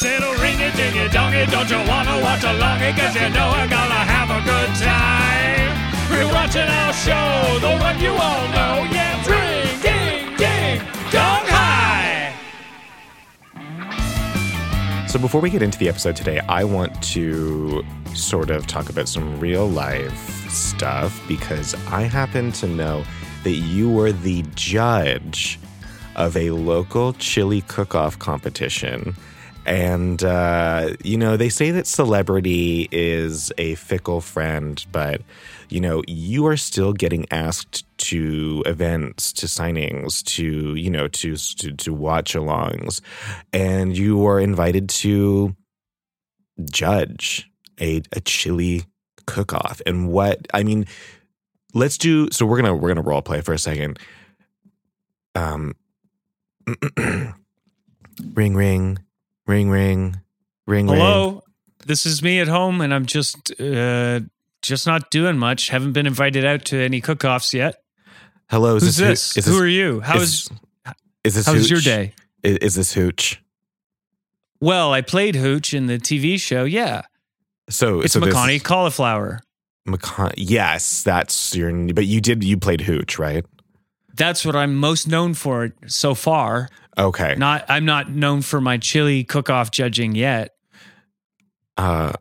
It'll ring it, ding it, dong it. Don't you wanna watch along? Cause you know we're gonna have a good time. We're watching our show, the one you all know. Yeah, ring, ding, ding, dong high. So, before we get into the episode today, I want to sort of talk about some real life stuff because I happen to know that you were the judge of a local chili cook off competition. And, uh, you know, they say that celebrity is a fickle friend, but, you know, you are still getting asked to events, to signings, to, you know, to, to, to watch alongs. And you are invited to judge a, a chili cook off. And what, I mean, let's do, so we're going to, we're going to role play for a second. Um, ring, ring, ring, ring, ring, ring. Hello, this is me at home, and I'm just uh, just not doing much. Haven't been invited out to any cook-offs yet. Hello, is Who's this, this? Who, is Who this, are you? How is, is is this how was your day? Is, is this Hooch? Well, I played Hooch in the TV show. Yeah, So it's so McConnie Cauliflower. McCon- yes, that's your. But you did. You played Hooch, right? That's what I'm most known for so far. Okay. Not I'm not known for my chili cook-off judging yet. Uh.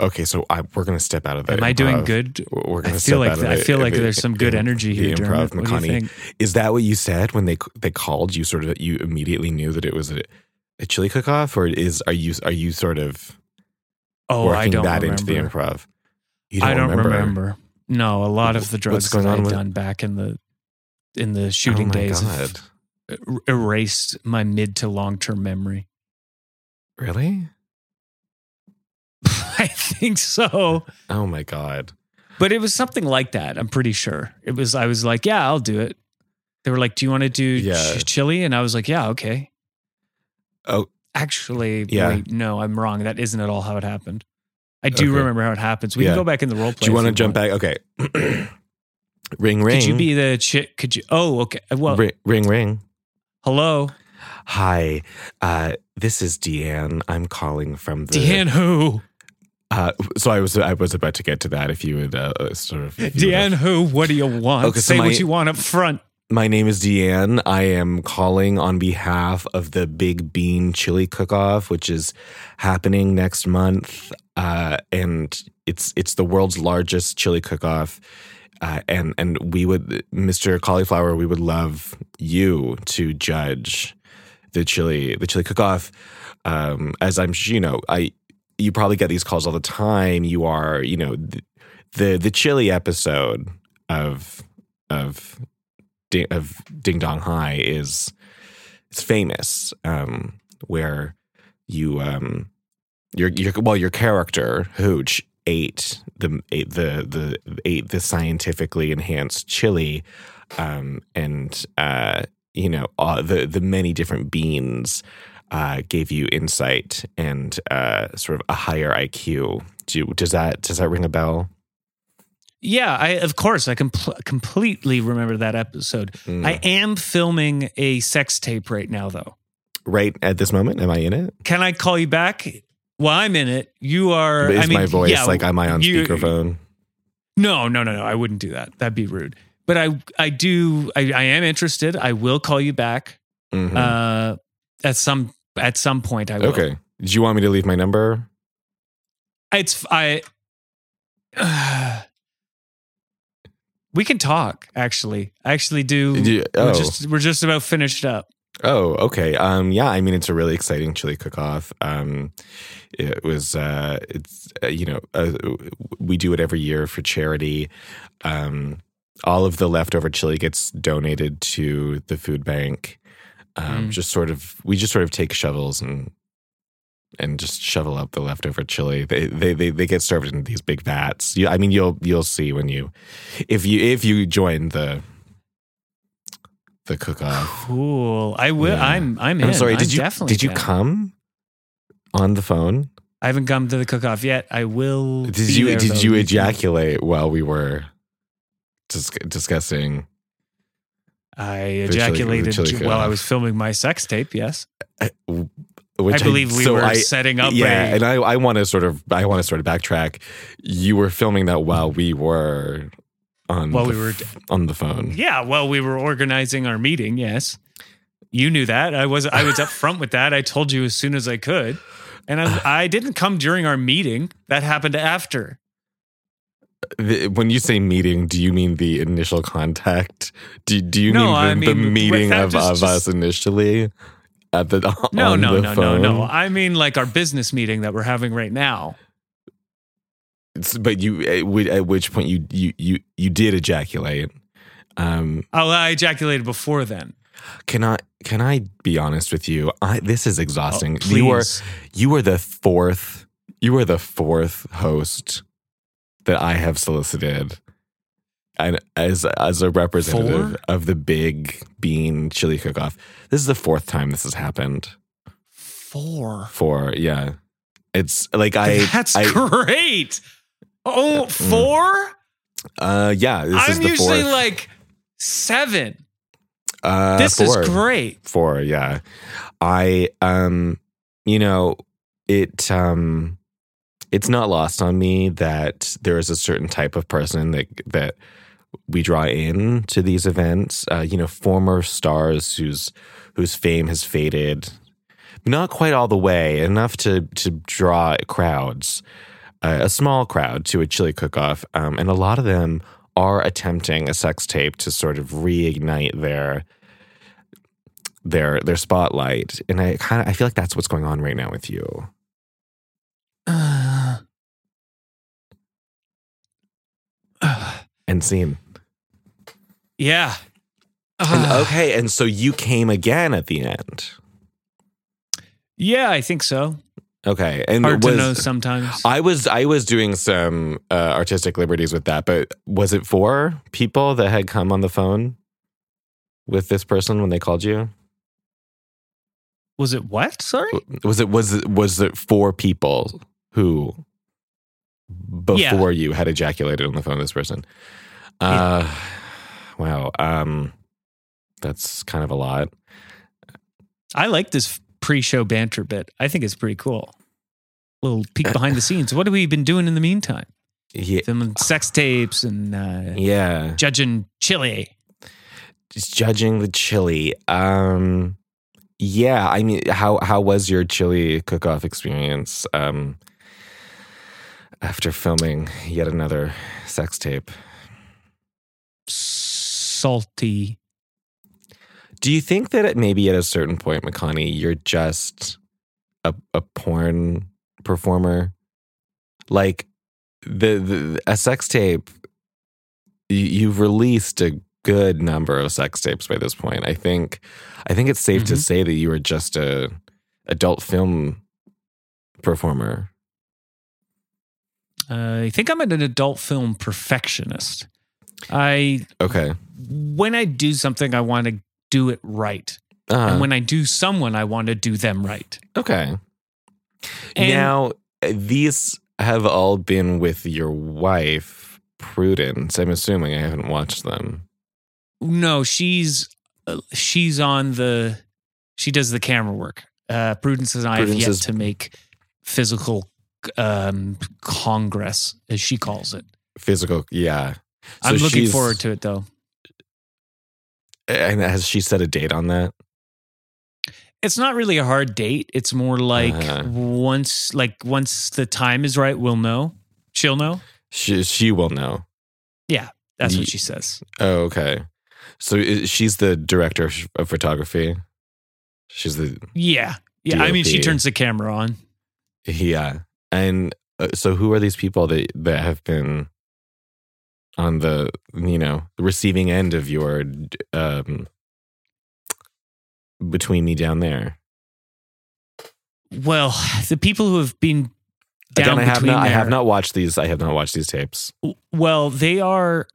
Okay, so I, we're gonna step out of the. Am I doing good? We're I gonna feel step like out of th- I feel like the- there's some good energy here. Improv, Dermot. What do you McConnie. Is that what you said when they they called you? Sort of, you immediately knew that it was a, a chili cook off, or is are you are you sort of Oh, I working don't that remember. into the improv? You I don't remember. No, a lot of the drugs going that I'd with- done back in the in the Oh shooting my days er- erased my mid to long term memory. Really? I think so, Oh my god. but it was something like that. I'm pretty sure it was. I was like, yeah, I'll do it. They were like, do you want to do Yeah. ch- chili? And I was like, yeah, okay. Oh. Actually, Yeah. wait, no, I'm wrong. That isn't at all how it happened. I do Okay. remember how it happens. We Yeah. can go back in the role play. Do you want to jump want. back? Okay. ring ring. Could you be the chick? Could you? Oh, okay. Well, ring, ring ring. hello, Hi, uh, this is Deanne. I'm calling from the. Deanne. Who? Uh, so I was I was about to get to that. If you would uh, uh, sort of. if you would Deanne, who? What do you want? Okay, so Say my- what you want up front. My name is Deanne. I am calling on behalf of the Big Bean Chili Cook-Off, which is happening next month, uh, and it's it's the world's largest chili cook-off. Uh, and and we would, Mr. Cauliflower, we would love you to judge the chili the chili cook-off. Um, as I'm, you know, I you probably get these calls all the time. You are, you know, the the, the chili episode of of Ding, of Ding Dong High is it's famous, um, where you um, your your well your character Hooch ate the ate the the ate the scientifically enhanced chili, um, and uh, you know uh, the the many different beans. Uh, gave you insight and uh, sort of a higher IQ. Do does that does that ring a bell? Yeah, I of course I compl- completely remember that episode. Mm. I am filming a sex tape right now, though. right at this moment, am I in it? Can I call you back? Well, I'm in it. You are. Is I mean, my voice yeah, like am I on you- speakerphone? No, no, no, no. I wouldn't do that. That'd be rude. But I, I do. I, I am interested. I will call you back. Mhm. Uh, at some at some point, I will. okay. Do you want me to leave my number? It's I. we can talk. Actually, I actually do. You- oh. We're just we're just about finished up. Oh, okay. Um, yeah. I mean, it's a really exciting chili cook-off. Um, it was. Uh, it's. Uh, you know, uh, we do it every year for charity. Um, all of the leftover chili gets donated to the food bank. Um, Mm. Just sort of, we just sort of take shovels and and just shovel up the leftover chili. They they they, they get served in these big vats. You, I mean, you'll you'll see when you if you if you join the the cook off. Cool. I will. Yeah. I'm. I'm. I'm sorry. Did you definitely did you down. come on the phone? I haven't come to the cook off yet. I will. Did you there, did though. you can- ejaculate while we were dis- discussing? I ejaculated chili while I was filming my sex tape. Yes. Uh, Which I believe we so were I- setting up. yeah, a, and I, I want to sort of I want to sort of backtrack. You were filming that while we were on While the, we were- on the phone. yeah. Well, we were organizing our meeting. Yes, you knew that. I was. I was up front with that. I told you as soon as I could, and I, I didn't come during our meeting. That happened after. The- when you say meeting, do you mean the initial contact? Do do you No, mean, the, I the meeting of, just- of us initially at the No, no, the no, phone? no, no. I mean, like our business meeting that we're having right now. It's- But you at, which point you you you you did ejaculate. Um, Oh, I ejaculated before then. can I can I be honest with you? I this is exhausting. Oh, you were please. you were the fourth you were the fourth host that I have solicited and as as a representative Four? of the big bean chili cook off. This is the fourth time this has happened. Four. Four, yeah. It's like I That's I, great. Oh, four? uh yeah, this I'm the usually fourth. like seven. uh, this four. is great. Four, yeah. I um you know, it um it's not lost on me that there is a certain type of person that that we draw in to these events. Uh, you know, former stars whose whose fame has faded, not quite all the way, enough to to draw crowds, uh, a small crowd to a chili cook-off, um, and a lot of them are attempting a sex tape to sort of reignite their their their spotlight. And I kind of I feel like that's what's going on right now with you. Uh, And scene. Yeah. And Uh, okay, and so you came again at the end. yeah, I think so. Okay, and Hard was, to know sometimes. I was I was doing some uh, artistic liberties with that, but was it for people that had come on the phone with this person when they called you? Was it what? Sorry? Was it was it was it four people who before you had ejaculated on the phone with this person? Uh, wow. Um, that's kind of a lot. I like this pre-show banter bit. I think it's pretty cool. A Little peek behind the scenes. What have we been doing in the meantime? Yeah, Filming sex tapes and uh, yeah. judging chili. Just judging the chili. Um, yeah. I mean, how how was your chili cook-off experience? Um, after filming yet another sex tape. Salty. Do you think that at maybe at a certain point, McConnie, you're just a, a porn performer? Like the, the a sex tape, you, you've released a good number of sex tapes by this point. I think I think it's safe to Mhm. say that you are just a adult film performer. Uh, I think I'm an adult film perfectionist. I Okay. when I do something, I want to do it right, Uh, and when I do someone, I want to do them right. okay. And- now these have all been with your wife, Prudence. I'm assuming I haven't watched them. No, she's uh, she's on the she does the camera work. Uh, Prudence and I Prudence have yet is- to make physical um, congress, as she calls it. Physical, yeah. I'm looking forward to it though. And has she set a date on that? It's not really a hard date. It's more like Uh-huh. once like once the time is right, we'll know. She'll know. She she will know. Yeah, that's what she says. Oh, okay. So she's the director of- photography. She's the Yeah. Yeah. I mean, she turns the camera on. yeah. And uh, so who are these people that that have been on the you know receiving end of your um between me down there? Well, the people who have been down Again, I have not I have not watched these. I have not watched these tapes. Well, they are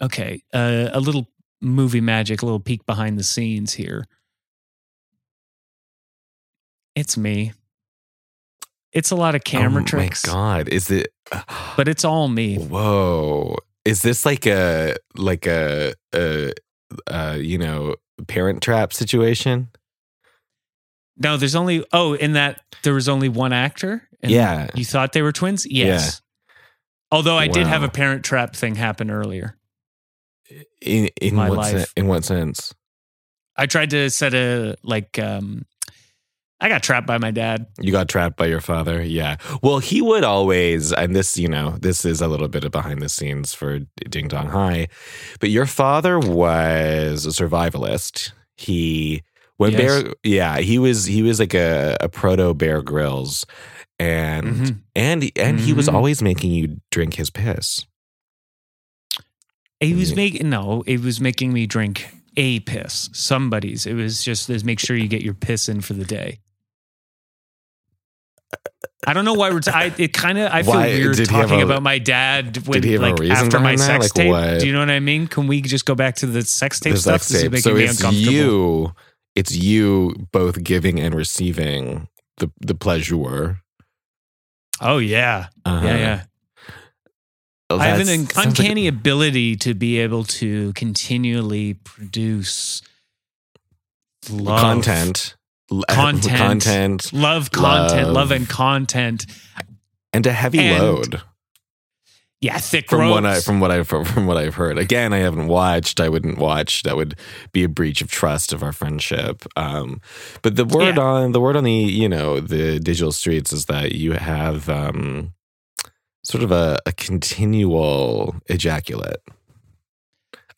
okay. Uh, a little movie magic, a little peek behind the scenes here. It's me. It's a lot of camera tricks. oh tricks, My God, is it? but it's all me. Whoa. Is this like a like a a, uh you know parent trap situation? No, there's only oh, in that there was only one actor. And Yeah. you thought they were twins. Yes. Although I did have a parent trap thing happen earlier. In in My what life. sen- in what sense? I tried to set a like. um I got trapped by my dad. You got trapped by your father. Yeah. Well, he would always, and this, you know, this is a little bit of behind the scenes for Ding Dong High, but your father was a survivalist. He when Yes. Bear, yeah, he was he was like a, a proto Bear Grylls, and Mhm. and and he was Mhm. always making you drink his piss. He was making no, it was making me drink a piss. Somebody's. It was just to make sure you get your piss in for the day. I don't know why we're. T- I, it kind of. I feel Why- weird did he have talking a- about my dad when, he have a like, after my sex Like, tape. what? Do you know what I mean? Can we just go back to the sex tape The stuff? sex tape. So it's uncomfortable. you, it's you both giving and receiving the the pleasure. Oh yeah, Uh-huh. yeah, yeah. Oh, I have an that's- un- sounds like- uncanny ability to be able to continually produce love. content, Content. content, love content, love, Love. and content. and a heavy And load. Yeah, thick From what. I from what I from, from what I've heard. Again, I haven't watched. I wouldn't watch. That would be a breach of trust of our friendship. Um, but the word Yeah. on the word on the you know the digital streets is that you have um, sort of a, a continual ejaculate.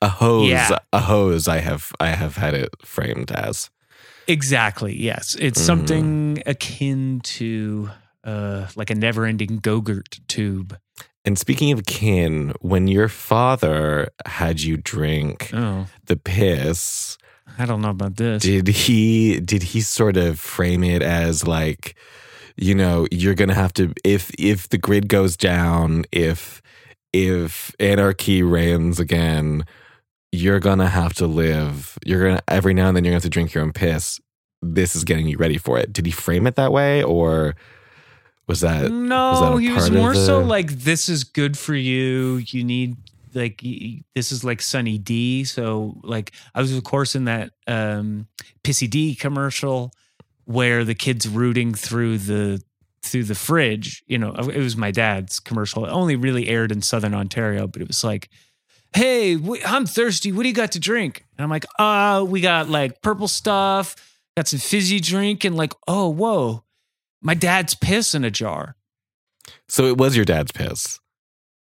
A hose, Yeah. a hose. I have I have had it framed as. Exactly. Yes, it's Mhm. something akin to uh, like a never-ending Go-Gurt tube. And speaking of kin, when your father had you drink Oh, the piss, I don't know about this. did he did he sort of frame it as like, you know, you're gonna have to if if the grid goes down, if if anarchy reigns again, you're gonna have to live. You're gonna every now and then you're gonna have to drink your own piss. This is getting you ready for it. Did he frame it that way, or was that was that no, he was more so like, "This is good for you. You need like this is like Sunny D." So like, I was of course in that um, Pissy D commercial where the kids rooting through the through the fridge. You know, it was my dad's commercial. It only really aired in Southern Ontario, but it was like. Hey, I'm thirsty. What do you got to drink? And I'm like, uh, we got like purple stuff, got some fizzy drink, and like, oh, whoa, my dad's piss in a jar. so? It was your dad's piss.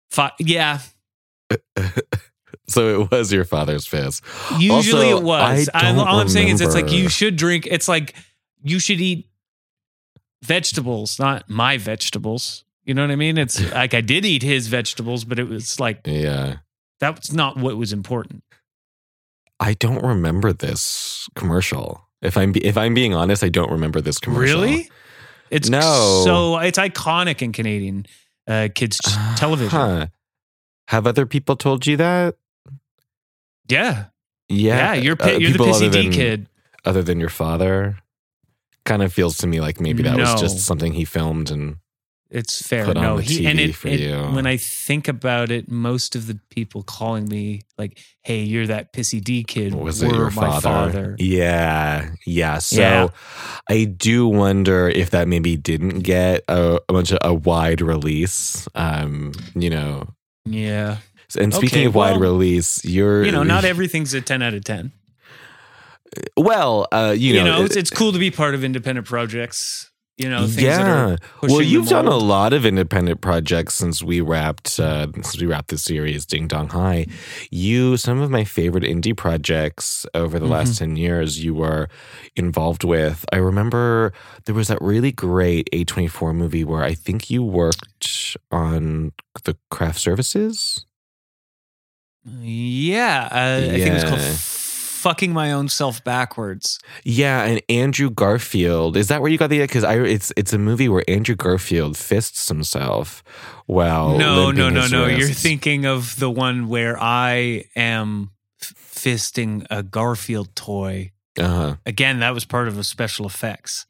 Fi- yeah, So it was your father's piss. usually Also, it was. I I don't all I'm saying is, it's like you should drink. It's like you should eat vegetables, not my vegetables. You know what I mean? It's like I did eat his vegetables, but it was like Yeah. That's not what was important. I don't remember this commercial. If I'm be- if I'm being honest, I don't remember this commercial. Really? It's No. so it's iconic in Canadian uh, kids television. Huh. Have other people told you that? Yeah, Yeah. yeah. You're Uh, you're the pissy D kid. Other than your father? Kind of feels to me like maybe that was just something he filmed and It's fair. no, he and it, for it- you. when I think about it, most of the people calling me like, "Hey, you're that pissy D kid," was it your my father? father. Yeah. Yeah. So Yeah. I do wonder if that maybe didn't get a, a bunch of a wide release. Um, you know. Yeah, And speaking Okay, of wide well, release, you're you know, not everything's a ten out of ten. well, uh, you You know, know, it's, it's cool to be part of independent projects. You know, things that yeah. Well, you've done a lot of independent projects since we wrapped uh, since we wrapped the series Ding Dong High. You some of my favorite indie projects over the last Mm-hmm. 10 years you were involved with. I remember there was that really great A24 movie where I think you worked on the craft services. Yeah, uh, I think it's called Yeah. "Fucking My Own Self Backwards." Yeah, and Andrew Garfield. Is that where you got the idea? because I it's it's a movie where Andrew Garfield fists himself. Well, no, no, no, no. You're thinking of the one where I am f- fisting a Garfield toy. Uh-huh. Again, that was part of the special effects.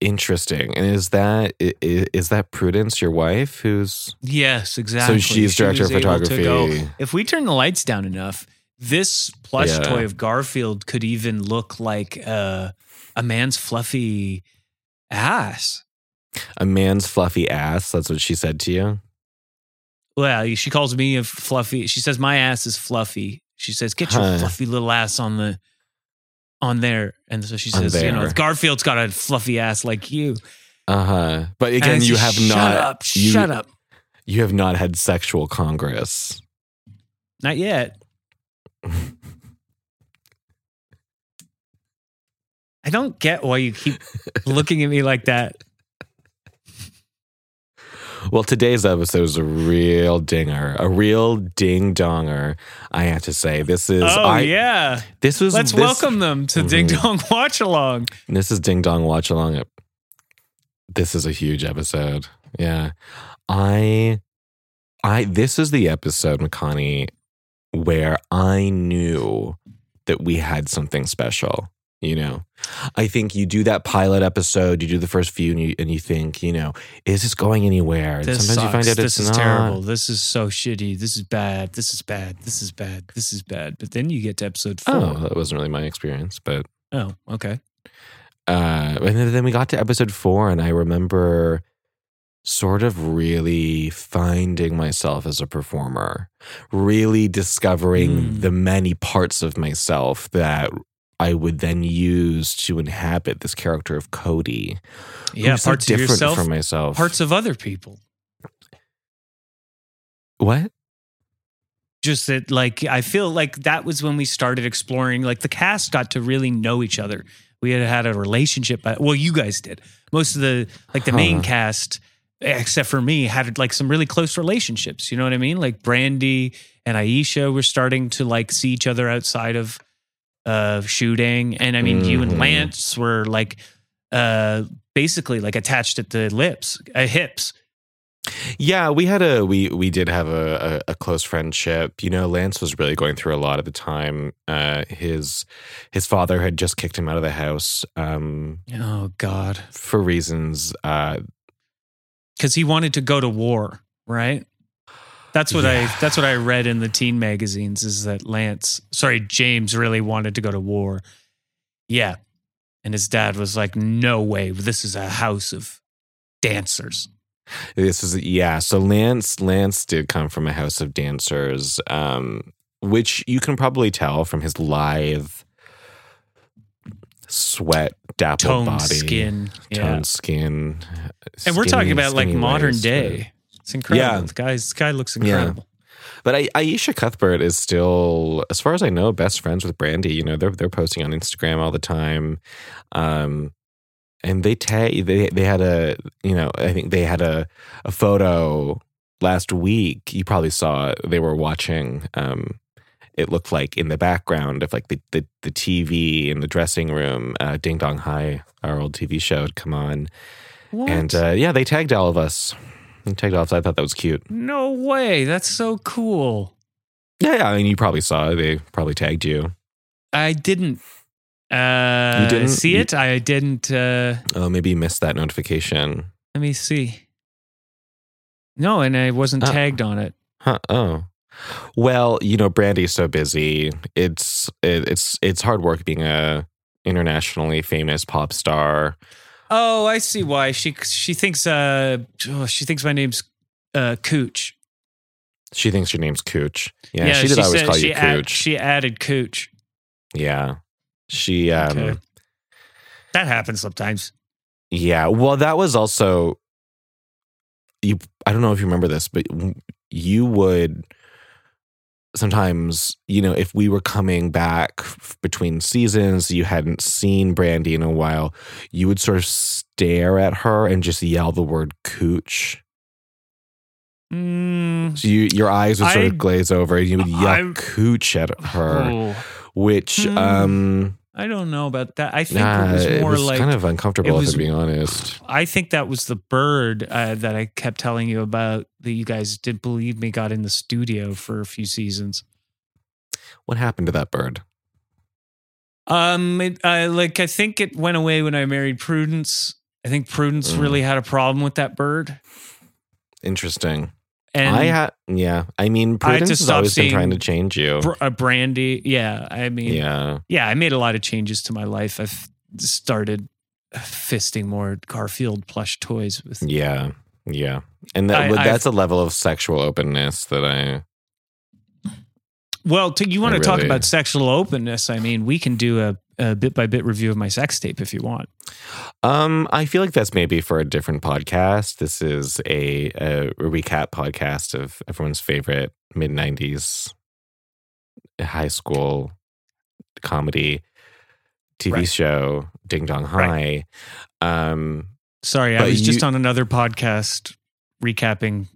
Interesting. And is that i- i- is that Prudence, your wife, who's Yes, exactly. so she's She director of was able to photography? go, if we turn the lights down enough, This plush Yeah. toy of Garfield could even look like uh, a man's fluffy ass. A man's fluffy ass. That's what she said to you. Well, she calls me a fluffy. She says my ass is fluffy. She says, "Get your Huh. fluffy little ass on the on there." And so she says, "You know. Garfield's got a fluffy ass like you." Uh huh. But again, you have shut not. up, you, shut up. You have not had sexual congress. Not yet. I don't get why you keep looking at me like that. Well, today's episode is a real dinger, a real ding donger. I have to say, this is. oh I, yeah, This was. let's this, welcome them to Ding Mhm. Dong Watch Along. This is Ding Dong Watch Along. This is a huge episode. Yeah. I I this is the episode, McConnie, where I knew that we had something special. You know, I think you do that pilot episode, you do the first few, and you, and you think, you know, is this going anywhere? And This sometimes sucks. you find out this it's is not. terrible. This is so shitty. This is bad. This is bad. This is bad. This is bad. But then you get to episode four. Oh, that wasn't really my experience, but oh okay. uh, and then, then we got to episode four, and I remember sort of really finding myself as a performer, really discovering Mm. the many parts of myself that I would then use to inhabit this character of Cody. Yeah, who's so parts of different yourself, from myself. parts of other people. what? just that like i feel like that was when we started exploring like the cast got to really know each other we had had a relationship but well you guys did most of the like the main cast except for me had like some really close relationships you know what i mean like brandy and aisha were starting to like see each other outside of uh shooting and i mean you and Mhm. lance were like uh basically like attached at the lips uh, hips Yeah, we had a we we did have a, a, a close friendship. You know, Lance was really going through a lot at the time. Uh, his his father had just kicked him out of the house um, oh god for reasons. Uh, because he wanted to go to war, right? That's what Yeah. I that's what I read in the teen magazines is that Lance, sorry, James really wanted to go to war. Yeah. And his dad was like, "No way. This is a house of dancers." this is yeah. So Lance Lance did come from a house of dancers, um, which you can probably tell from his lithe, sweat dappled Toned body, skin. Yeah. toned skin, And we're talking about like modern waist, day. It's incredible. Yeah. The guy's this guy looks Yeah. incredible. But I, Aisha Cuthbert is still, as far as I know, best friends with Brandy. You know, they're they're posting on Instagram all the time, um, and they tag they they had a you know I think they had a a photo last week. You probably saw it. they were watching. Um, it looked like in the background of like the the, the TV in the dressing room, uh, Ding Dong High, our old TV show, had come on, What? and uh, yeah, they tagged all of us. They tagged all of us. I thought that was cute. no way. That's so cool. Yeah, yeah. I mean, you probably saw it. They probably tagged you. I didn't uh didn't? see You- it. I didn't uh Oh, maybe you missed that notification. Let me see. No, and I wasn't Oh. tagged on it. Huh. Oh. Well, you know, Brandy's so busy. It's it, it's it's hard work being a internationally famous pop star. Oh, I see why. She she thinks uh oh, she thinks my name's uh Cooch. She thinks your name's Cooch. Yeah, she did always said call she you Cooch. she added Cooch. yeah. She um Okay. That happens sometimes. yeah, well that was also you I don't know if you remember this, but you would sometimes, you know, if we were coming back between seasons, you hadn't seen Brandy in a while, you would sort of stare at her and just yell the word cooch. Mm, So you, your eyes would sort I- of glaze over and you would yell I- cooch at her, oh, which, Hmm. um, I don't know about that. I think nah, it was more like kind of uncomfortable, was- if I'm being honest. I think that was the bird uh, that I kept telling you about that you guys didn't believe me got in the studio for a few seasons. What happened to that bird? Um, it, I like I think it went away when I married Prudence. I think Prudence Mm. really had a problem with that bird, Interesting. And I ha- yeah. I mean, I Prudence has stop always been trying to change you. Br- uh, Brandy, yeah. I mean, yeah. yeah, I made a lot of changes to my life. I've started fisting more Garfield plush toys with Yeah. Yeah. And that, I- but I've- that's a level of sexual openness that I Well, to, you want I to talk about sexual openness? I mean, we can do a, a bit by bit review of my sex tape if you want. Um, I feel like that's maybe for a different podcast. This is a, a recap podcast of everyone's favorite mid '90s high school comedy TV Right. show, Ding Dong High. Right. Um, Sorry, I was just on another podcast recapping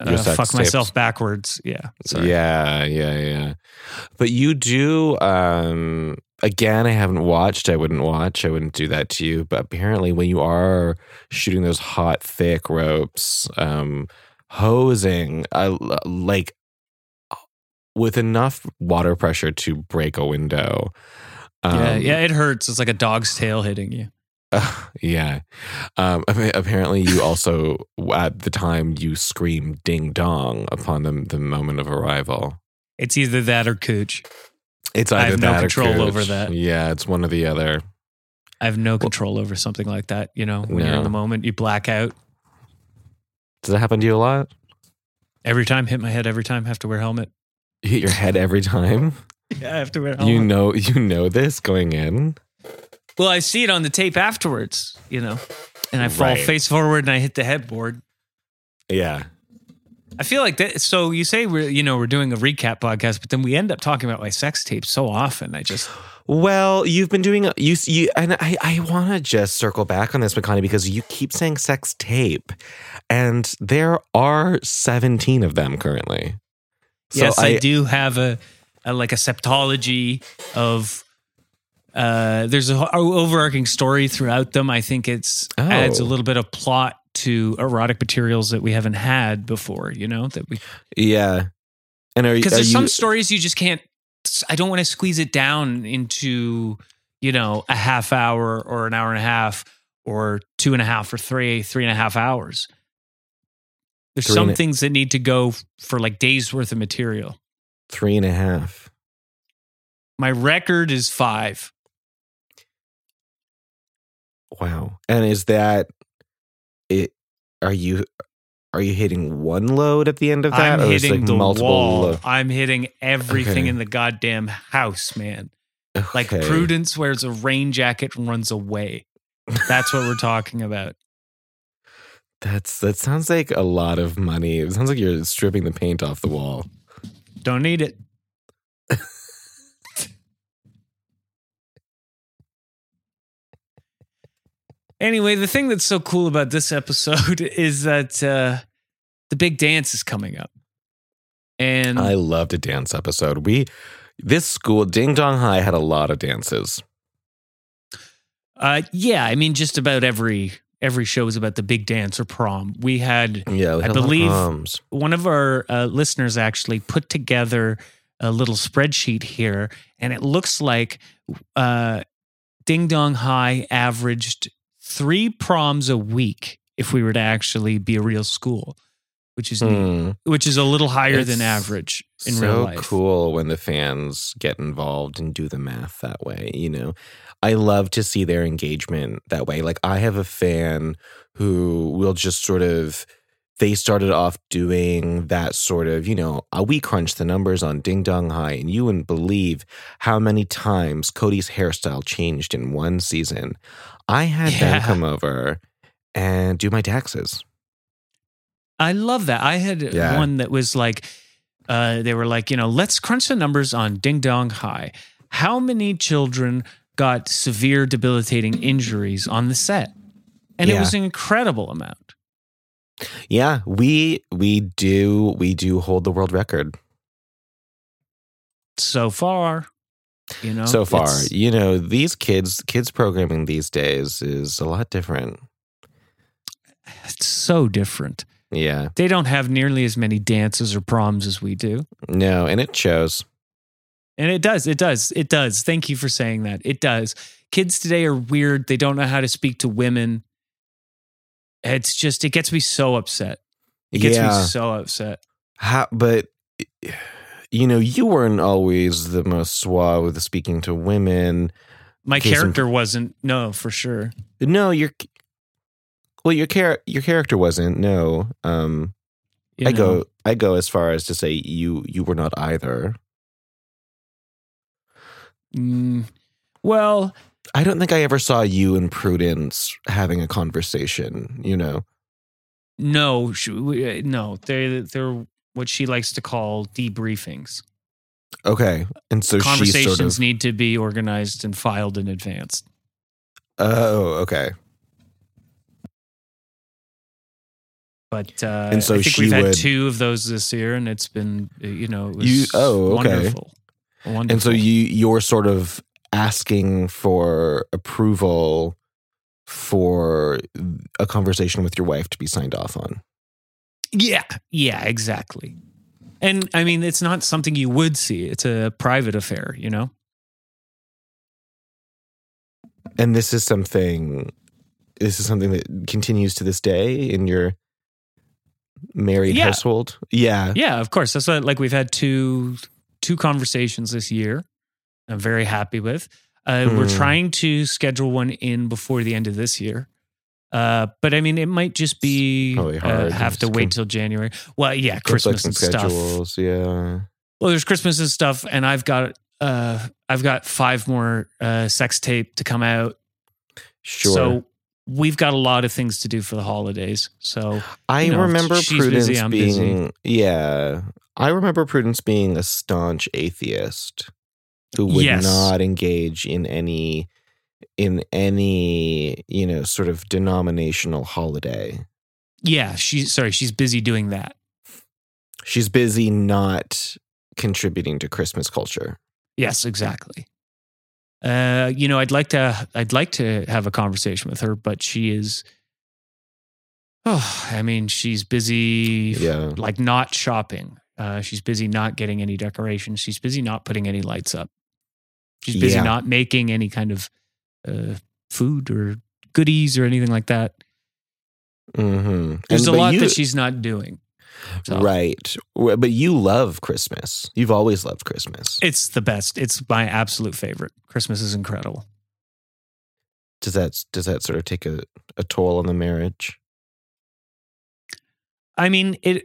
uh, fuck myself backwards. Yeah, sorry. yeah, yeah, yeah. But you do. Um, again, I haven't watched. I wouldn't watch. I wouldn't do that to you. But apparently, when you are shooting those hot, thick ropes, um, hosing, I like with enough water pressure to break a window. Um, yeah, yeah, it hurts. It's like a dog's tail hitting you. yeah. Um, apparently, you also at the time you scream "ding dong" upon the the moment of arrival. It's either that or cooch. It's I either have no control over that. Yeah, it's one or the other. I have no control over something like that. You know, when you're in the moment, you black out. Does that happen to you a lot? Every time, hit my head. Every time, have to wear helmet. You hit your head every time. Yeah, I have to wear helmet. You know, you know this going in. Well, I see it on the tape afterwards, you know, and I fall Right. face forward and I hit the headboard. Yeah, I feel like that. So you say we're, you know, we're doing a recap podcast, but then we end up talking about my sex tape so often. I just, Well, you've been doing you you and I I want to just circle back on this McConnie because you keep saying sex tape and there are 17 of them currently. So yes, I, do have a, a like a septology of. Uh, there's a, overarching story throughout them. I think it's adds a Oh. little bit of plot to erotic materials that we haven't had before. You know that we Yeah. And are, you because are there's you some stories you just can't i don't want to squeeze it down into you know a half hour or an hour and a half or two and a half or three three and a half hours there's some and things that need to go for like days worth of material three and a half? my record is five Wow. And is that? Are you are you hitting one load at the end of that, i'm or is it hitting like the multiple? wall lo- i'm hitting everything Okay. in the goddamn house man like prudence wears a rain jacket and runs away that's what we're talking about That's that sounds like a lot of money. It sounds like you're stripping the paint off the wall. don't need it Anyway, the thing that's so cool about this episode is that uh, the big dance is coming up. And I loved a dance episode. We this school Ding Dong High had a lot of dances. uh, yeah, I mean, just about every every show is about the big dance or prom. We had Yeah, we I had of believe- proms. one of our uh, listeners actually put together a little spreadsheet here, and it looks like uh, Ding Dong High averaged three proms a week if we were to actually be a real school, which is Hmm. which is a little higher than average in so real life. cool when the fans get involved and do the math that way you know i love to see their engagement that way like i have a fan who will just sort of they started off doing that sort of you know we crunched the numbers on ding dong high and you wouldn't believe how many times cody's hairstyle changed in one season i had them come over and do my taxes I love that. I had Yeah. one that was like, uh, they were like, you know, let's crunch the numbers on Ding Dong High. How many children got severe debilitating injuries on the set? And it was an incredible amount. yeah we we do we do hold the world record So far, you know, so far it's- you know these kids kids programming these days is a lot different it's so different. yeah They don't have nearly as many dances or proms as we do. no and it shows And it does. It does. It does. Thank you for saying that. It does. Kids today are weird. They don't know how to speak to women. It's just, it gets me so upset. It gets Yeah. me so upset. How, but you know, you weren't always the most suave with speaking to women. My character wasn't. No, for sure. No, your well, your char- your character wasn't. No, um, You I know? go I go as far as to say you you were not either. Mm, well, I don't think I ever saw you and Prudence having a conversation. You know, no, uh, no. They're what she likes to call debriefings. okay, and so Conversations sort of need to be organized and filed in advance. oh okay. But uh, And so I think we've had would- two of those this year, and it's been uh, you know it was You- oh, okay. wonderful. Wonderful. And so you you're sort of asking for approval for a conversation with your wife to be signed off on. Yeah, yeah, exactly. And I mean, it's not something you would see. It's a private affair, you know? And this is something this is something that continues to this day in your married Yeah. household. Yeah. Yeah, of course. That's what, like we've had two two conversations this year. I'm very happy with. Uh, We're Mm. trying to schedule one in before the end of this year. Uh, but I mean, it might just be uh, have to wait till January. Well, yeah, Christmas and Conflicting stuff. yeah. Well, there's Christmas and stuff, and I've got uh, I've got five more uh, sex tape to come out. Sure. So we've got a lot of things to do for the holidays. So I you know, remember Prudence busy. being yeah. I remember Prudence being a staunch atheist who would Yes. not engage in any in any, you know, sort of denominational holiday. yeah, she's sorry, she's busy doing that. She's busy not contributing to Christmas culture. Yes, exactly. Uh, you know, I'd like to I'd like to have a conversation with her, but she is oh, I mean, she's busy Yeah. like not shopping. Uh, she's busy not getting any decorations. She's busy not putting any lights up. She's busy Yeah. not making any kind of uh, food or goodies or anything like that. Mm-hmm. There's And- a lot you- that she's not doing. So Right. But you love Christmas. You've always loved Christmas. It's the best. It's my absolute favorite. Christmas is incredible. Does that does that sort of take a, a toll on the marriage? I mean, it.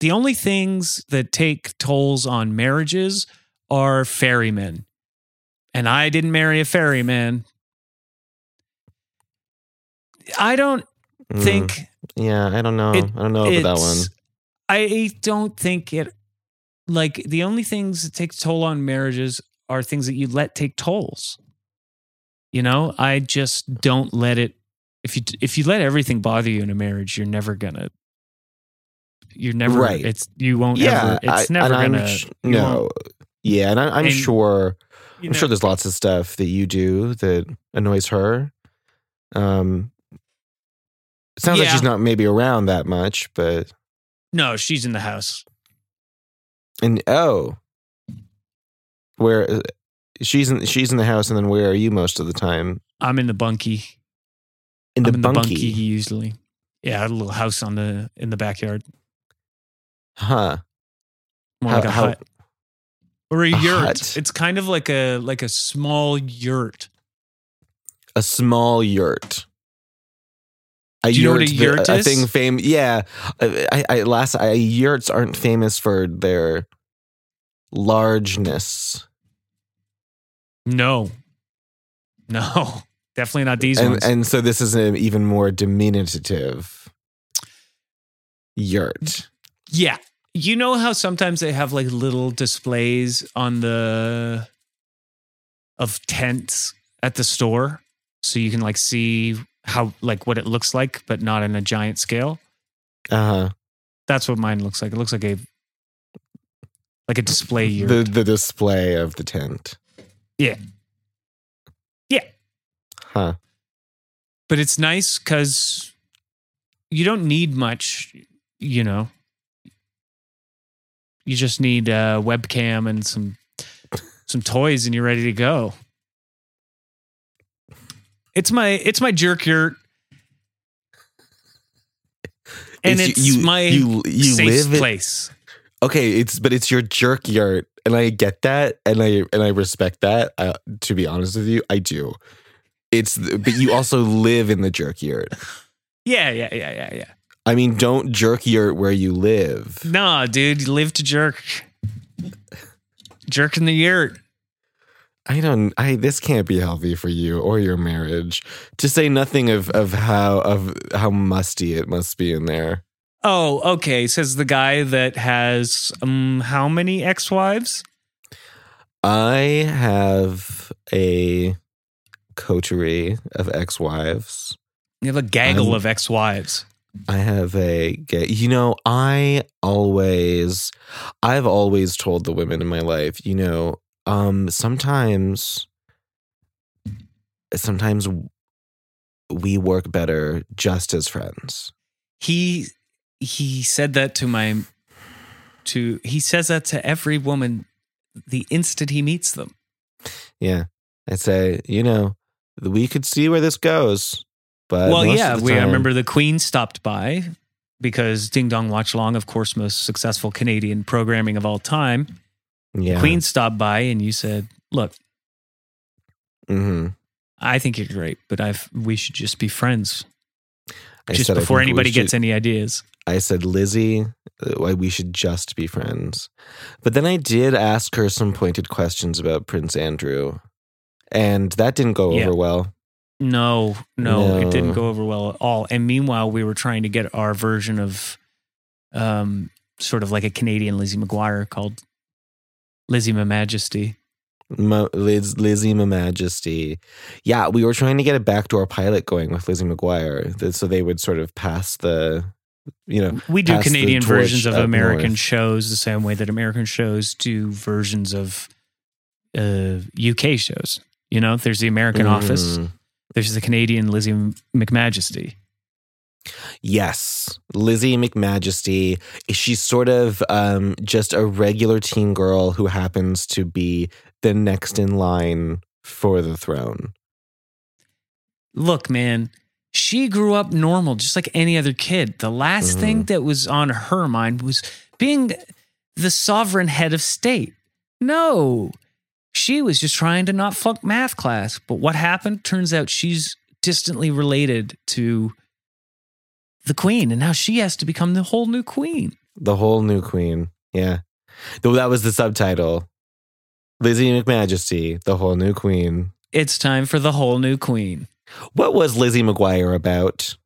The only things that take tolls on marriages are ferrymen, and I didn't marry a ferryman. I don't Mm, think Yeah, I don't know. It- I don't know about that one. I don't think it. Like the only things that take toll on marriages are things that you let take tolls. You know, I just don't let it. If you if you let everything bother you in a marriage, you're never gonna. You're never. Right. It's you won't Yeah, ever. It's I- never gonna. sh- no. Yeah, and I, I'm And, sure. You I'm know, sure there's lots of stuff that you do that annoys her. Um, it sounds like she's not maybe around that much, but No, she's in the house. and oh, where uh, she's in she's in the house, and then where are you most of the time? I'm in the bunkie. In the I'm in bunkie, the bunkie usually. Yeah, a little house on the in the backyard. huh? More How- like a how- hut. Or a, A yurt. hut? It's kind of like a like a small yurt. A small yurt. A Do you know what a the- yurt a thing fame. Yeah, uh, I, I last I, yurts aren't famous for their largeness. No. No. Definitely not these and, ones. and so this is an even more diminutive yurt. yeah. You know how sometimes they have like little displays on the of tents at the store so you can like see how like what it looks like but not in a giant scale. Uh huh. That's what mine looks like. It looks like a like a display yurt. The the display of the tent. Yeah. Yeah. Huh. but it's nice because you don't need much, you know. You just need a webcam and some some toys, and you're ready to go. It's my it's my jerk yurt. and It's- it's, you- my you- you safe live it- place. Okay, it's but it's your jerk yurt, and I get that, and I and I respect that. I, to be honest with you, I do. It's but you also live in the jerk yurt. Yeah, yeah, yeah, yeah, yeah. I mean, don't jerk yurt where you live. Nah, dude, you live to jerk. Jerk in the yurt. I don't. I this can't be healthy for you or your marriage. To say nothing of of how of how musty it must be in there. Oh, okay. Says the guy that has um how many ex-wives? I have a coterie of ex-wives. You have a gaggle I'm- of ex-wives. I have a gay. You know, I always, I've always told the women in my life, you know, um, sometimes, sometimes we work better just as friends. He he said that to my to he says that to every woman the instant he meets them. Yeah, I say, you know, we could see where this goes, but well, yeah, we I remember the Queen stopped by because Ding Dong Watch Long, of course, most successful Canadian programming of all time. yeah, Queen stopped by and you said, "Look, hmm I think you're great, but I've we should just be friends I just said, before anybody should- gets any ideas." I said, Lizzie, uh, why we should just be friends. But then I did ask her some pointed questions about Prince Andrew, and that didn't go Yeah. over well. No, no, it didn't go over well at all. And meanwhile, we were trying to get our version of um sort of like a Canadian Lizzie McGuire called Lizzie My Majesty. Mo- Liz, Lizzie My Majesty. Yeah, we were trying to get a backdoor pilot going with Lizzie McGuire, so they would sort of pass the, you know, We do Canadian versions of American north. shows the same way that American shows do versions of uh, UK shows. You know, there's the American Office, Mhm. There's the Canadian Lizzie McMajesty. Yes, Lizzie McMajesty. She's sort of um, just a regular teen girl who happens to be the next in line for the throne. Look, man, she grew up normal, just like any other kid. The last Mhm. thing that was on her mind was being the sovereign head of state. No, she was just trying to not fuck math class. But what happened? Turns out she's distantly related to the queen, and now she has to become the whole new queen. The whole new queen. Yeah. Though that was the subtitle. Lizzie McMajesty, the whole new queen. It's time for the whole new queen. What was Lizzie McGuire about?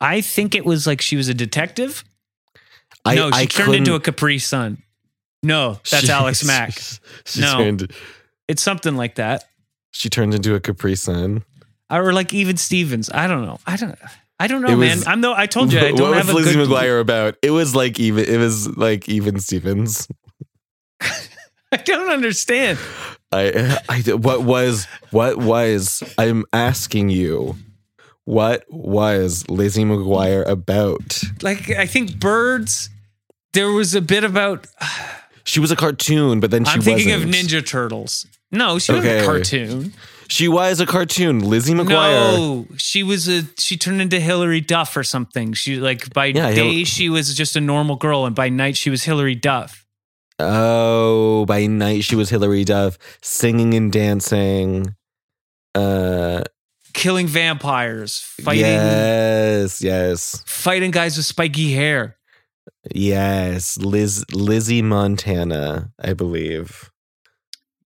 I think it was like she was a detective. I, no, she I turned into a Capri Sun. No, that's Alex Mack. She No. turned, It's something like that. she turned into a Capri Sun. or like even Stevens. I don't know. I don't. I don't know, It man. I'm no. I told you I what don't was have a Lizzie good. McGuire about? It was like even. It was like even Stevens. I don't understand. I, I, what was, what was, I'm asking you, what was Lizzie McGuire about? Like I think birds. There was a bit about. She was a cartoon, but then she was I'm thinking wasn't. of Ninja Turtles. No, she was a cartoon. She was a cartoon. Lizzie McGuire. No, she was a. She turned into Hilary Duff or something. She like by Yeah, Hil- day she was just a normal girl, and by night she was Hilary Duff. Oh, by night she was Hilary Duff singing and dancing. Uh, Killing vampires, fighting yes, yes, fighting guys with spiky hair. Yes. Liz, Lizzie Montana, I believe.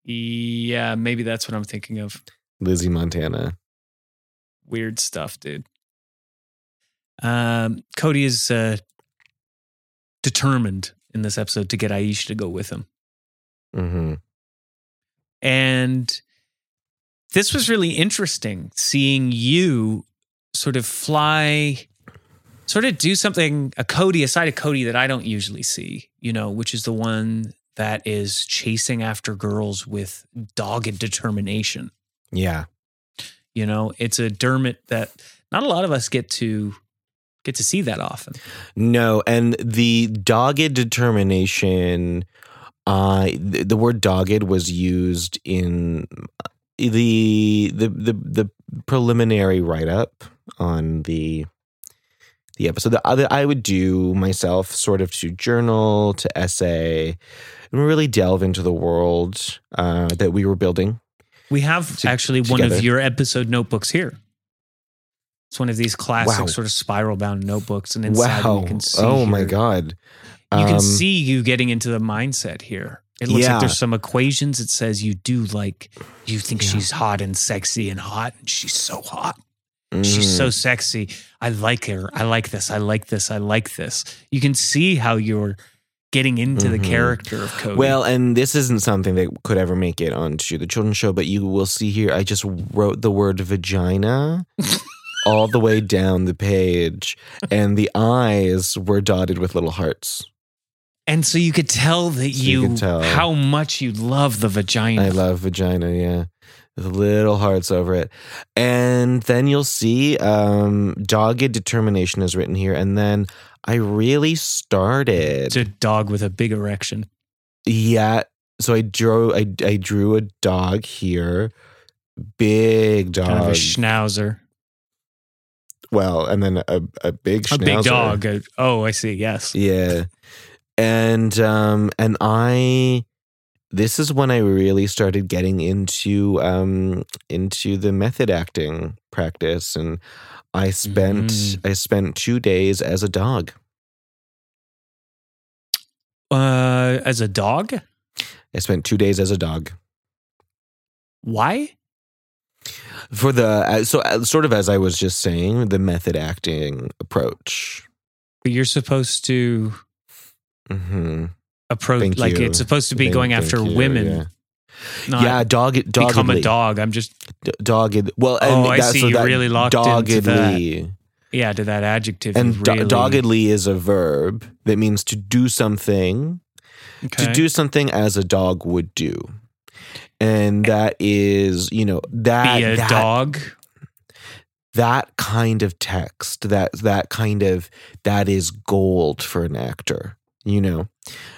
Yeah, maybe that's what I'm thinking of. Lizzie Montana. weird stuff, dude. Um, Cody is uh, determined in this episode to get Aisha to go with him, Mm-hmm. and this was really interesting seeing you sort of fly, sort of do something a Cody, a side of Cody that I don't usually see. You know, which is the one that is chasing after girls with dogged determination. Yeah. You know, it's a Dermot that not a lot of us get to get to see that often. No, and the dogged determination. Uh, the, the word dogged was used in the the the, the preliminary write up on the the episode that I- that I would do myself, sort of to journal, to essay, and really delve into the world uh, that we were building. We have To- actually one of your episode notebooks here. It's one of these classic Wow. sort of spiral bound notebooks, and inside wow! you can see. oh my here- god! You can Um, see you getting into the mindset here. It looks Yeah. like there's some equations. It says you do like you think Yeah. she's hot and sexy and hot, and she's so hot. She's mhm. so sexy. I like her. I like this. I like this. I like this. You can see how you're getting into the Mhm. character of Cody. Well, and this isn't something that could ever make it onto the children's show, but you will see here. I just wrote the word vagina all the way down the page, and the eyes were dotted with little hearts. and so you could tell that So you you, could tell. how much you love the vagina. I love vagina, yeah. With little hearts over it. And then you'll see um, dogged determination is written here. And then I really started. it's a dog with a big erection. Yeah. So I drew I I drew a dog here. Big dog. Kind of a schnauzer. well, and then a, a big A big dog. Oh, I see. Yes. Yeah. And um and I this is when I really started getting into um into the method acting practice and I spent Mm. I spent 2 days as a dog. Uh, as a dog? I spent 2 days as a dog. Why? For the uh, so uh, sort of as I was just saying, the method acting approach. You're supposed to Mhm. Approach Thank like you. it's supposed to be Thank- going after you, women. Yeah, Not yeah dog doggedly. become a dog. I'm just D- dogged. Well, Oh, and I see. so You really locked into that. doggedly. yeah to that adjective. And do- really, doggedly is a verb that means to do something, okay. to do something as a dog would do. And eh, that is, you know, that be a that, dog. that kind of text, that that kind of that is gold for an actor, you know.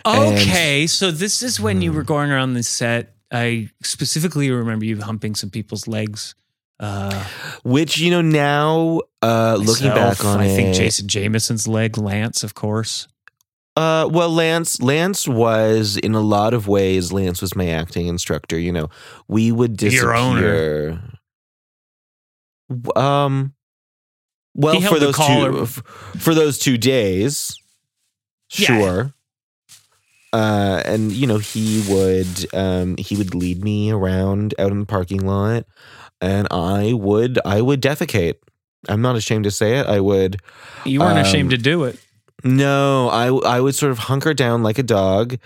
And- Okay, so this is when you were going around the set. I specifically remember you humping some people's legs. Uh, Which, you know, now uh looking back on I it, think Jason Jameson's leg, Lance, of course. Uh, well, Lance, Lance was in a lot of ways. Lance was my acting instructor. You know, we would disappear. Your owner. Um, well, for the those two, for those two days, Yeah. sure. Uh, and you know, he would, um, he would lead me around out in the parking lot, and I would, I would defecate. I'm not ashamed to say it. I would. You weren't Um, ashamed to do it. No, I I would sort of hunker down like a dog,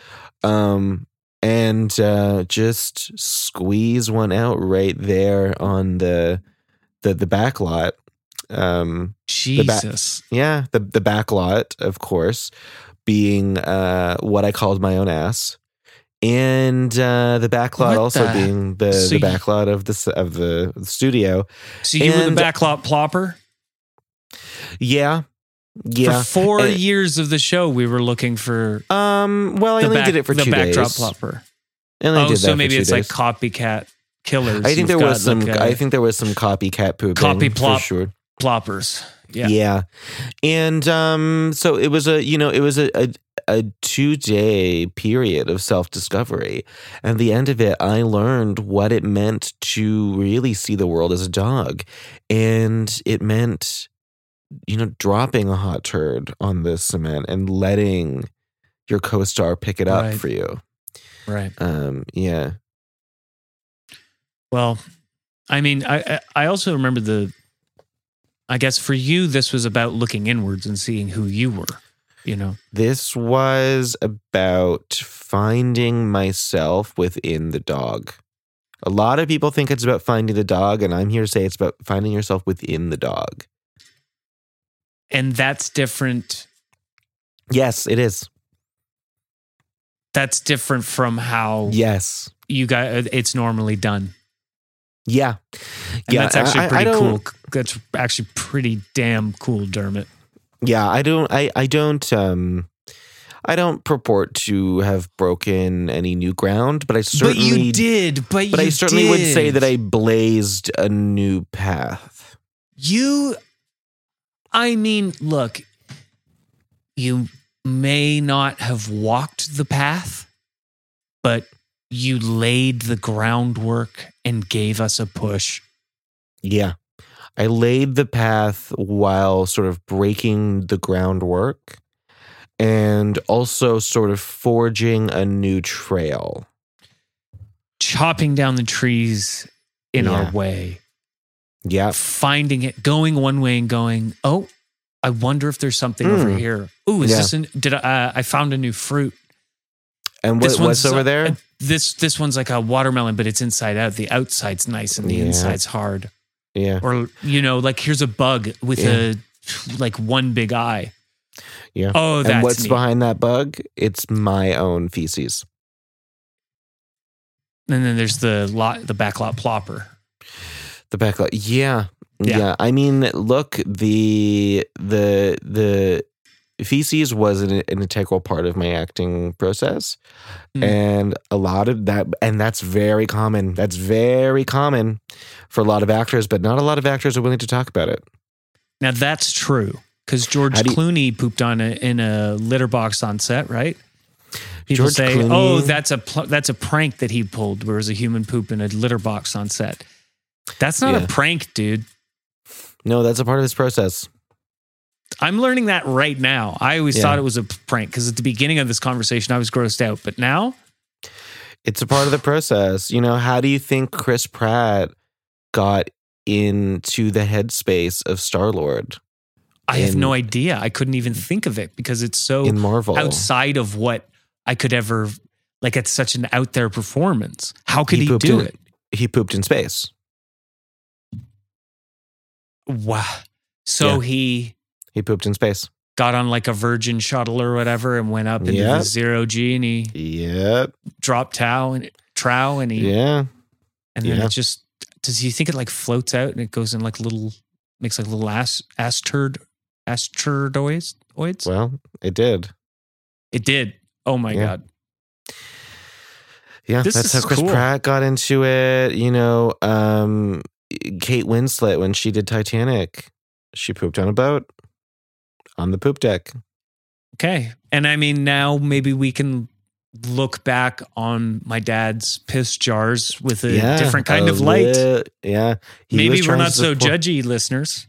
um, and uh, just squeeze one out right there on the the the back lot. Um, Jesus. yeah, the the back lot, of course, being uh, what I called my own ass, and uh, the back lot What also the- being the So the you- back lot of the of the studio. So you were the backlot plopper? Yeah, yeah. For four And- years of the show, we were looking for um, well, I only back, did it for the two backdrop days. plopper. I only Oh, so maybe it's days. like copycat killers. I think there was some. like a I think there was some copycat pooping. Copy for plop. sure. ploppers. Yeah. Yeah. and um, so it was a you know it was a a, a two day period of self discovery, and the end of it, I learned what it meant to really see the world as a dog, and it meant you know dropping a hot turd on the cement and letting your co star pick it up Right. for you. Right. Um, yeah. Well, I mean, I I I also remember the. I guess for you, this was about looking inwards and seeing who you were. You know, This was about finding myself within the dog. A lot of people think it's about finding the dog, and I'm here to say it's about finding yourself within the dog. and that's different. Yes, it is. That's different from how Yes. you guys. Uh, it's normally done. Yeah. And yeah. that's actually I- I pretty don't- cool. That's actually pretty damn cool, Dermot. Yeah, I don't I, I don't um I don't purport to have broken any new ground, but I certainly but you did. But, but you I certainly would say that I blazed a new path. you I mean, look, you may not have walked the path, but you laid the groundwork and gave us a push. Yeah. I laid the path while sort of breaking the groundwork and also sort of forging a new trail. Chopping down the trees in Yeah. our way, Yeah. finding it, going one way and going, oh, I wonder if there's something over Mm. here. Ooh, is Yeah. this an, did I, uh, I found a new fruit. And what, what's over uh, there? This this one's like a watermelon, but it's inside out. The outside's nice and the Yeah. inside's hard. yeah. Or you know, like here's a bug with Yeah. a like one big eye. Yeah. Oh, that's and what's neat. behind that bug? It's my own feces. And then there's the lot, the backlot plopper. The backlot. Yeah. Yeah. yeah. I mean, look, the the the feces was an, an integral part of my acting process. Mm. And a lot of that and that's very common. That's very common for a lot of actors, but not a lot of actors are willing to talk about it. Now that's true because George you- Clooney pooped on a in a litter box on set, right? People George say, Clooney- "Oh, that's a pl- that's a prank that he pulled, where it was a human poop in a litter box on set." That's not Yeah. a prank, dude. No, that's a part of his process. I'm learning that right now. I always Yeah. thought it was a prank because at the beginning of this conversation, I was grossed out, but now It's a part of the process. You know, how do you think Chris Pratt got into the headspace of Star Lord I have In- no idea. I couldn't even think of it because it's so in Marvel? outside of what I could ever like. It's such an out there performance. How could He he, do in- it? He pooped in space. Wow. So Yeah. he He pooped in space. got on like a Virgin shuttle or whatever and went up into Yep. the zero G and he Yep. dropped Tau and trow and he Yeah. and then Yeah. it just does he think it like floats out and it goes in like little makes like little as asterd asteroids oids? Well, it did. It did. Oh my Yeah. god. Yeah, This that's how Chris cool. Pratt got into it. You know, um, Kate Winslet when she did Titanic, she pooped on a boat on the poop deck. Okay. And I mean, now maybe we can look back on my dad's piss jars with a yeah, different kind a of light. li- yeah, He maybe we're not so support- judgy, listeners,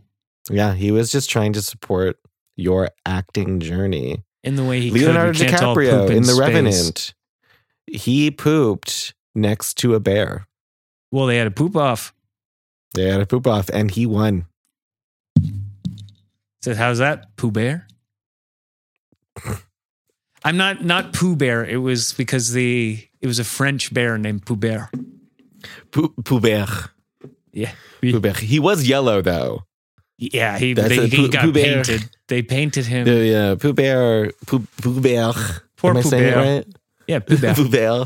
Yeah, he was just trying to support your acting journey. in the way he Leonardo could. We can't all DiCaprio poop in The space. Revenant, he pooped next to a bear. Well, they had a poop off. They had a poop off, and he won. Said, how's that, Pooh Bear? I'm not not Pooh Bear. It was because the it was a French bear named Pooh Bear. Poo, poo bear. Yeah. Pooh bear. He was yellow though. Yeah, he, That's they, a he Pooh- got Pooh Bear. painted. They painted him. The yeah, Pooh Bear, Pooh, Pooh Bear. Poor Am I Pooh saying Bear. it right? yeah, Pooh Bear. Pooh Bear.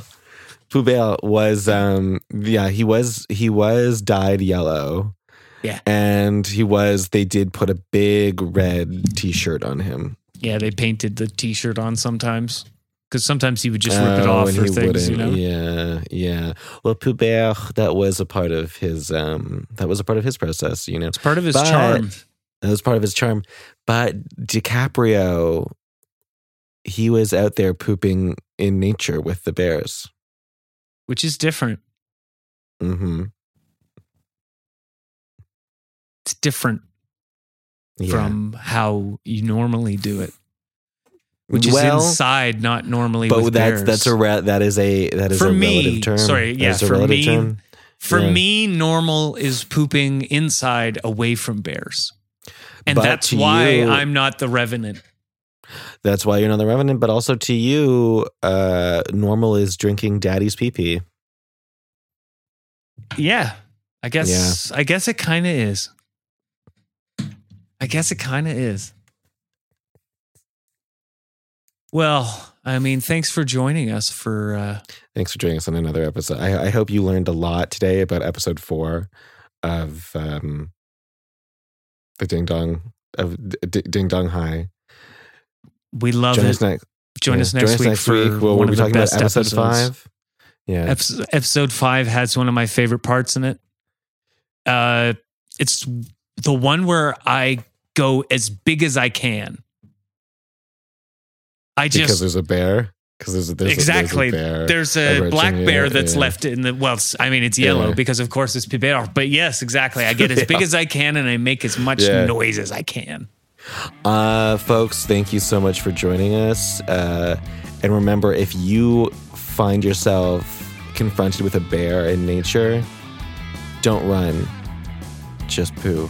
Pooh Bear was um yeah, he was he was dyed yellow. Yeah. And he was they did put a big red t-shirt on him. Yeah, they painted the T-shirt on sometimes because sometimes he would just rip it Oh, off and for he things, you know. Yeah, yeah. Well, Pooh Bear, that was a part of his um that was a part of his process, you know. It's part of his But- charm. That was part of his charm. But DiCaprio, he was out there pooping in nature with the bears. which is different. Mm-hmm. It's different Yeah. from how you normally do it, which is well, inside, not normally but with that's bears. that's a that is a that is For a me, relative term. sorry, yeah, for me- term. For yeah. me, normal is pooping inside away from bears. And But that's why you- I'm not the revenant. That's why you're not the revenant. But also to you, uh, normal is drinking daddy's pee pee. Yeah. I guess I guess it kind of is. I guess it kind of is. Well, I mean, thanks for joining us for uh Thanks for joining us on another episode. I, I hope you learned a lot today about episode four of um, the Ding Dong of D- Ding Dong High. we love Join it. us next. Join yeah, us next week for Well, one we'll of be the talking about best episode episodes. five. Yeah, Episode, episode five has one of my favorite parts in it. Uh, it's the one where I go as big as I can. I just because there's a bear. Because there's, a- there's exactly. A, there's a bear. There's a black bear that's yeah. left in the well. I mean, it's yellow Yeah. because of course it's Pibero. But yes, exactly. I get as big as I can and I make as much Yeah. noise as I can. Uh, folks, thank you so much for joining us. Uh, and remember, if you find yourself confronted with a bear in nature, don't run, just poo.